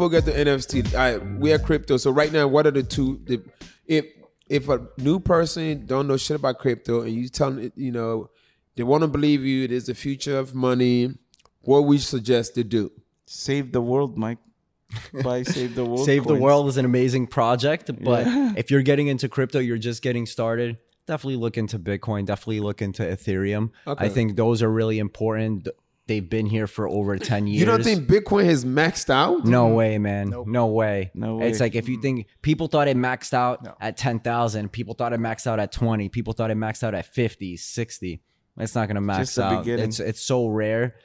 Before we get to NFT, I, we are crypto. So right now, what are the two? The, if if a new person don't know shit about crypto and you tell them, you know, they want to believe you, it is the future of money. What we suggest to do? Save the world, Mike. Buy Save the World. Save the. World is an amazing project, but Yeah. if you're getting into crypto, you're just getting started. Definitely look into Bitcoin. Definitely look into Ethereum. Okay. I think those are really important. They've been here for over ten years. You don't think Bitcoin has maxed out? No way, man. No way. No It's like if you think people thought it maxed out at 10,000, people thought it maxed out at 20, people thought it maxed out at 50, 60. It's not going to max Just the out. beginning. It's it's so rare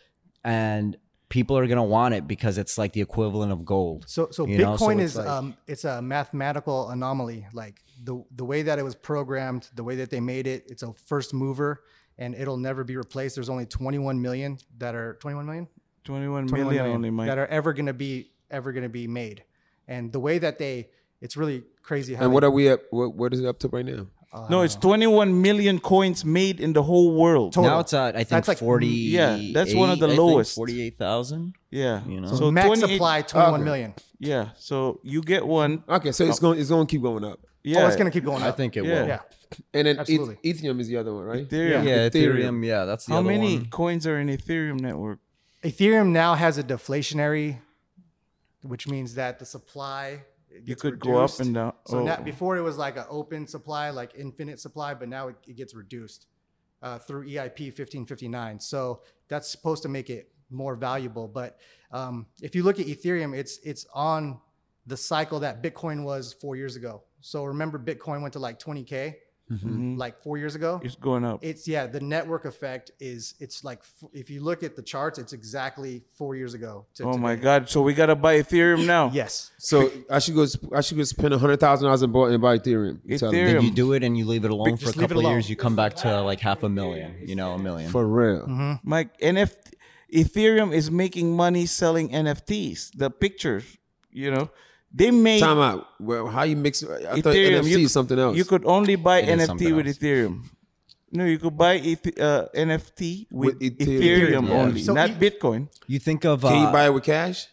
and people are going to want it because it's like the equivalent of gold. So so you know? So Bitcoin it's is like- um it's a mathematical anomaly. Like the the way that it was programmed, the way that they made it, it's a first mover and it'll never be replaced. There's only 21 million that are 21 million 21 21 million million only, Mike. that are ever going to be ever going to be made. And the way that they it's really crazy how And what they- are we at? What, what is it up to right now? Uh, no, it's 21 million coins made in the whole world. Total. now it's at I think That's like- 40 Yeah, that's one of the I lowest. 48,000. Yeah. You know? so max 28 supply 21 Okay. million. Yeah. So you get one. Okay, so it's uh, going it's going to keep going up. Yeah. Oh, it's going to keep going up. I think it Yeah. will. yeah. And then Absolutely. Ethereum is the other one, right? Ethereum. Yeah, Ethereum. Ethereum. Yeah, that's the How other many one. coins are in Ethereum network? Ethereum now has a deflationary which means that the supply You gets could go up and down. So Oh. now, before it was like an open supply, like infinite supply, but now it, it gets reduced uh, through EIP 1559. So that's supposed to make it more valuable. But um, if you look at Ethereum, it's it's on the cycle that Bitcoin was four years ago. So remember, Bitcoin went to like 20k Mhm. like four years ago. It's going up. It's yeah, the network effect is it's like f- if you look at the charts, it's exactly four years ago. To oh my. God. So we got to buy Ethereum now. Yes. So I should go. I should go spend a hundred thousand dollars and buy and buy Ethereum. You. Ethereum. Then you do it and you leave it alone for a just leave it couple of years, you come back to like half a million, you know, a million. for real. Mm-hmm. Mike, NFT, Ethereum is making money selling NFTs, the pictures, you know. They made Time out. Well, how you mix? I thought Ethereum, NFC you, is something else. You could only buy It is NFT with else. Ethereum. No, you could buy Eth- uh, NFT with, With Ethereum, Ethereum, yeah. only, So not e- Bitcoin. You think of Can you uh, buy it with cash?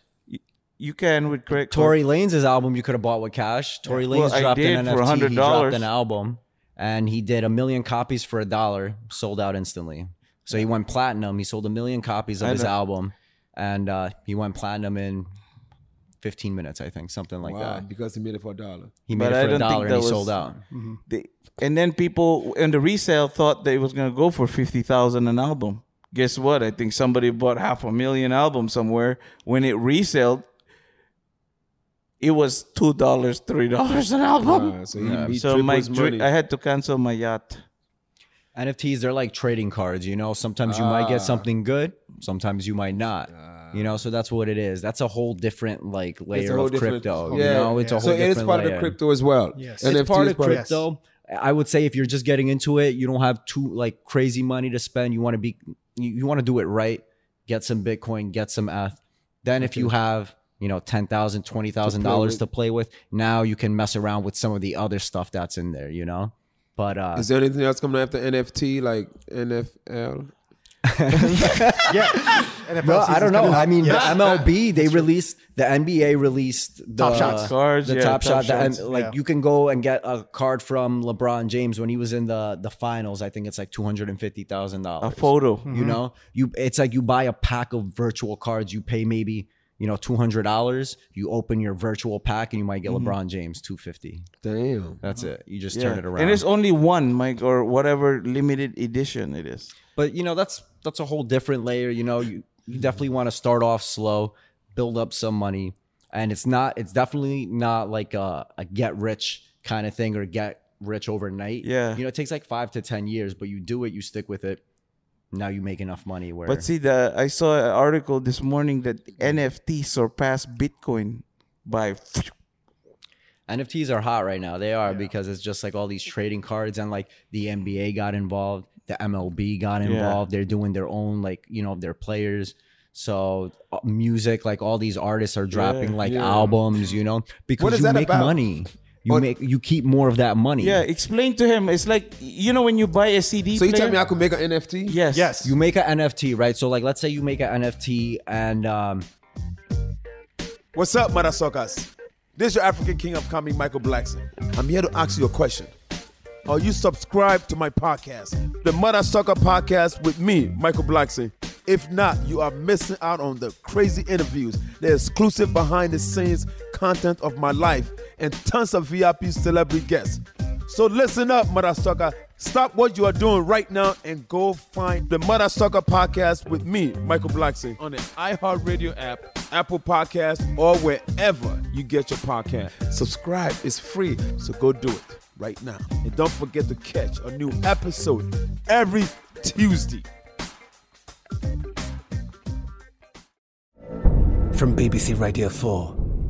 You can with credit card. Tory Lanez album you could have bought with cash. Tory Well, Lanez I dropped did an for NFT. He dropped an album and he did a million copies for a dollar, sold out instantly. So he went platinum. He sold a million copies of his album and uh, he went platinum in 15 minutes, I think, something like wow, that. because he made it for a dollar. He made But it for a dollar and he was- sold out. They, and then people in the resale thought that it was gonna go for fifty thousand an album. Guess what? I think somebody bought half a million albums somewhere. When it reselled, it was two dollars, three dollars an album. Ah, so he, he so my his money. I had to cancel my yacht. NFTs, they're like trading cards, you know. Sometimes you might get Ah. something good, sometimes you might not. You know, so that's what it is. That's a whole different like layer of crypto. Yeah. You know, it's a whole so it is different part of layer. the crypto as well. Yes. It's NFT part is of crypto. I would say if you're just getting into it, you don't have too like crazy money to spend. You want to be, you, you want to do it right. Get some Bitcoin, get some ETH. Then if you have, you know, ten thousand, twenty thousand dollars with. to play with, now you can mess around with some of the other stuff that's in there. You know, but uh, Is there anything else coming after NFT like NFL? yeah. NFL Well, I don't know. coming. I mean, Yeah. the MLB they released the NBA released the Top shots. Cards, the yeah, top, top shot. The, shots. and, like Yeah. you can go and get a card from LeBron James when he was in the the finals. I think it's like two hundred and fifty thousand dollars. A photo. You mm-hmm. know, you it's like you buy a pack of virtual cards. You pay maybe you know two hundred dollars. You open your virtual pack and you might get mm-hmm. LeBron James two fifty. Damn. That's it. You just Yeah. turn it around. And it's only one, Mike, or whatever limited edition it is. but you know that's that's a whole different layer you know you, you definitely want to start off slow build up some money and it's not it's definitely not like a, a get rich kind of thing or get rich overnight Yeah. you know it takes like five to ten years but you do it you stick with it now you make enough money where But see, the I saw an article this morning that NFT surpassed Bitcoin by. nfts are hot right now they are because it's just like all these trading cards and like the nba got involved the mlb got involved they're doing their own like you know their players so uh, music like all these artists are dropping like yeah. albums you know because you make about? money you What- make you keep more of that money Yeah, explain to him. It's like you know when you buy a CD. So you tell me I could make an NFT? Yes. Yes. you make an nft right so like let's say you make an nft and um What's up, mother suckers? This is your African king of comedy, Michael Blackson. I'm here to ask you a question. Are you subscribed to my podcast, the Mother Sucker Podcast with me, Michael Blackson? If not, you are missing out on the crazy interviews, the exclusive behind the scenes content of my life, and tons of VIP celebrity guests. So listen up, Mother Sucker. Stop what you are doing right now and go find the Mother Sucker Podcast with me, Michael Blackson, on the iHeartRadio app, Apple Podcast, or wherever you get your podcast. Subscribe is free, so go do it right now. And don't forget to catch a new episode every Tuesday. From BBC Radio 4,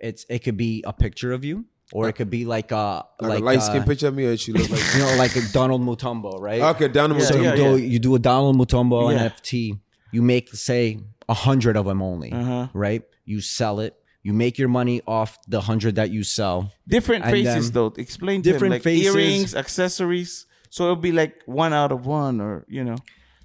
It's it could be a picture of you, or it could be like a Like, like a light skin uh, picture of me, or she look like. you know, like a Donald Mutombo, right? Okay, Donald So Mutombo. you do you do a Donald Mutombo Yeah. NFT. You make say a hundred of them only, Uh-huh. right? You sell it. You make your money off the hundred that you sell. Different And faces then- though. Explain to different him, like faces. earrings, accessories. So it'll be like one out of one, or you know.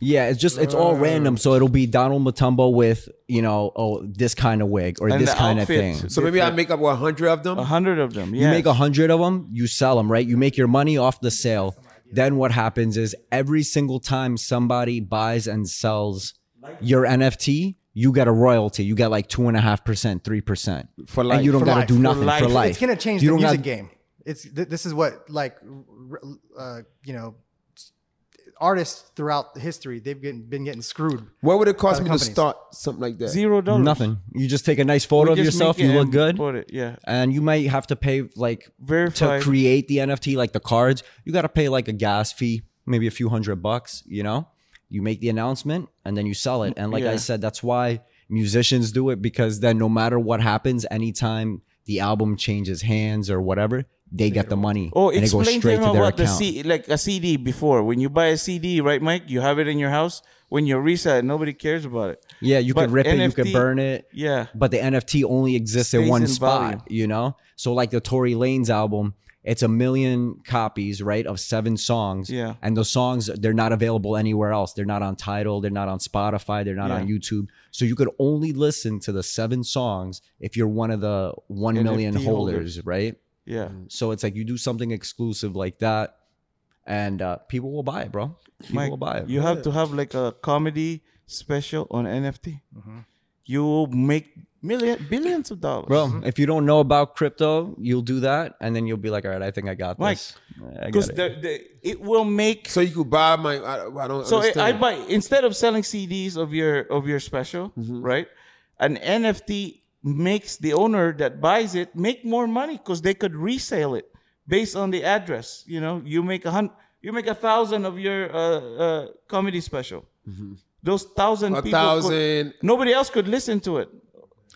Yeah, it's just it's all random. So it'll be Donald Mutombo with you know oh this kind of wig or And this the kind of outfit. thing. So maybe I make up a hundred of them. A hundred of them. You make a hundred of them, you sell them, right? You make your money off the sale. Then what happens is every single time somebody buys and sells your NFT, you get a royalty. You get like two and a half percent, three percent, For life. and you don't For got to life. do For nothing life. for It's life. It's gonna change You the don't music got- game. It's th- this is what like r- uh, you know artists throughout history they've been, been getting screwed. What would it cost me companies. to start something like that? Zero dollars. Nothing. You just take a nice photo We of yourself. You look good. Put it. Yeah. and you might have to pay like Verified. to create the NFT, like the cards. You got to pay like a gas fee, maybe a few hundred bucks. You know, you make the announcement and then you sell it. And like I said, that's why musicians do it because then no matter what happens, anytime the album changes hands or whatever, they get the money Oh, and it goes explain to straight him to their about the. C, like a CD before. When you buy a CD, right, Mike? You have it in your house. When you resell it, nobody cares about it. yeah, you But could rip it, you can burn it. Yeah. but the NFT only exists in one in spot, volume. you know? So like the Tory Lanez album, it's a million copies, right, of seven songs. Yeah. And those songs, they're not available anywhere else. They're not on Tidal, they're not on Spotify, they're not on YouTube. So you could only listen to the seven songs if you're one of the one million NFT holders, holders. right? Yeah. So it's like you do something exclusive like that, and uh, people will buy it, bro. People Mike, will buy it. you have to have like a comedy special on NFT. You will make million billions of dollars. Bro, if you don't know about crypto, you'll do that, and then you'll be like, "All right, I think I got Mike, this." Because it. the, the, it will make So you could buy my. I, I don't. So I, I buy instead of selling CDs of your of your special, Mm-hmm. right? An NFT makes the owner that buys it make more money because they could resell it based on the address. You know, you make a hundred, you make a thousand of your uh, uh, comedy special. Those thousand Mm-hmm. A people, thousand. Could, nobody else could listen to it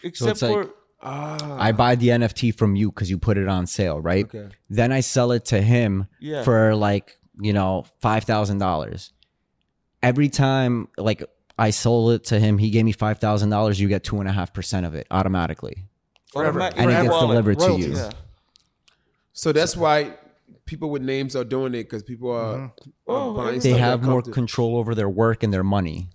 except it's like- for I buy the NFT from you because you put it on sale, right? Okay. Then I sell it to him Yeah. for like you know five thousand dollars. Every time, like I sold it to him, he gave me five thousand dollars. You get two and a half percent of it automatically, forever, and it gets delivered to you. Yeah. So that's why people with names are doing it because people are, are Oh, buying They stuff have more to- control over their work and their money.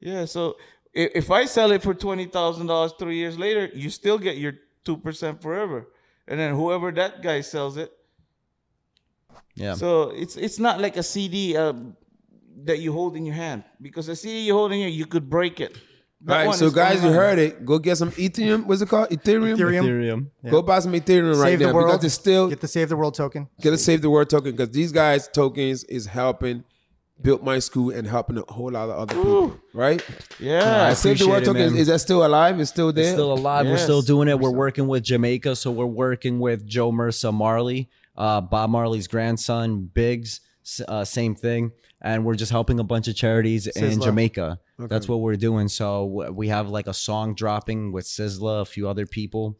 Yeah, so if, if I sell it for twenty thousand dollars three years later, you still get your two percent forever, and then whoever that guy sells it. Yeah. So it's it's not like a CD uh, that you hold in your hand because a CD you hold in your you could break it. That All right, so guys, you heard it. Go get some Ethereum. What's it called? Ethereum. Ethereum. Ethereum. Go buy some Ethereum right Save now the world. because it's still Get the Save the World token. get a save the World token because these guys tokens is helping build my school and helping a whole lot of other people. Right? Yeah, I save the word appreciate it, token man. is that still alive? It's still there. It's still alive. We're still doing it. We're working with Jamaica, so we're working with Jo Mersa Marley, uh, Bob Marley's grandson, Biggs. S- Uh, same thing, and we're just helping a bunch of charities in Sizzla. Jamaica. That's what we're doing. So we have like a song dropping with Sizzla, a few other people,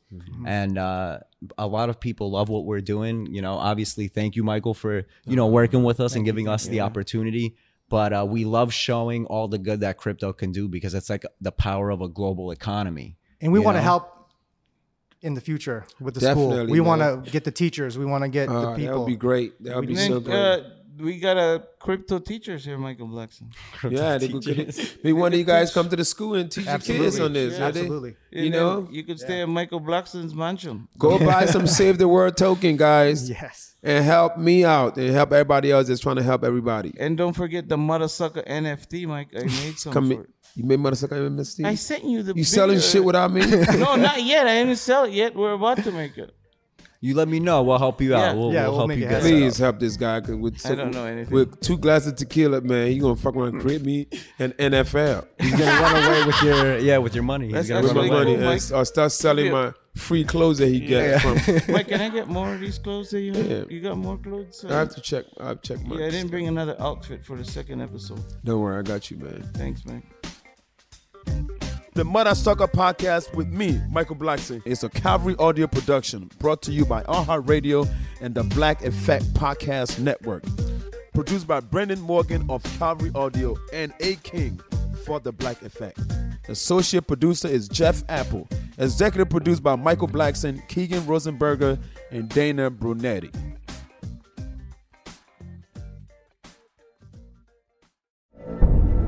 and uh, a lot of people love what we're doing. You know, obviously, thank you, Michael, for you know working with us and giving us the opportunity. But uh, we love showing all the good that crypto can do because it's like the power of a global economy. And we want to help in the future with the school. We want to get the teachers. We want to get Uh, the people. that would be great. That would be so then, great. uh, we got a crypto teachers here, Michael Blackson. yeah, they could, could maybe one of you guys come to the school and teach the kids Absolutely. on this. Yeah, yeah, they- absolutely. You And know, you could stay at Michael Blackson's mansion. go buy some Save the World token, guys, Yes. and help me out and help everybody else that's trying to help everybody. And don't forget the mother sucker NFT, Mike. I made some. Come, for it. you made motherfucker MST. I sent you the. You selling shit without me? no, not yet. I didn't sell it yet. We're about to make it. You let me know. We'll help you out. Yeah. We'll, Yeah, we'll we'll help make you it guys happen. Please help this guy 'cause with I don't know anything. with two glasses of tequila, man. He gonna fuck around, crib me and NFL. He's gonna run away with your yeah with your money. He's That's gonna with my actually away. money cool, and Mike. or start selling my free clothes that he gets from. Mike, can I get more of these clothes that you have? Yeah. You got more clothes? I have to check. I have to check my. yeah, I didn't bring another outfit for the second episode. Don't worry, I got you, man. Thanks, Mike. The Mother Sucker Podcast with me, Michael Blackson, It's a Cavalry audio production brought to you by iHeartRadio and the Black Effect Podcast Network. Produced by Brendan Morgan of Cavalry Audio and A King for the Black Effect. Associate producer is Jeff Apple. Executive produced by Michael Blackson, Keegan Rosenberger, and Dana Brunetti.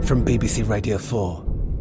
From BBC Radio 4,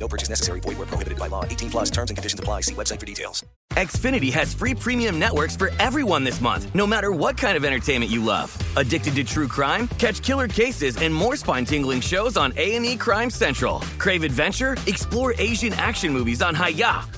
No purchase necessary. Void where prohibited by law. 18 plus terms and conditions apply. See website for details. Xfinity has free premium networks for everyone this month, no matter what kind of entertainment you love. Addicted to true crime? Catch killer cases and more spine-tingling shows on A&E Crime Central. Crave adventure? Explore Asian action movies on Hi-YAH.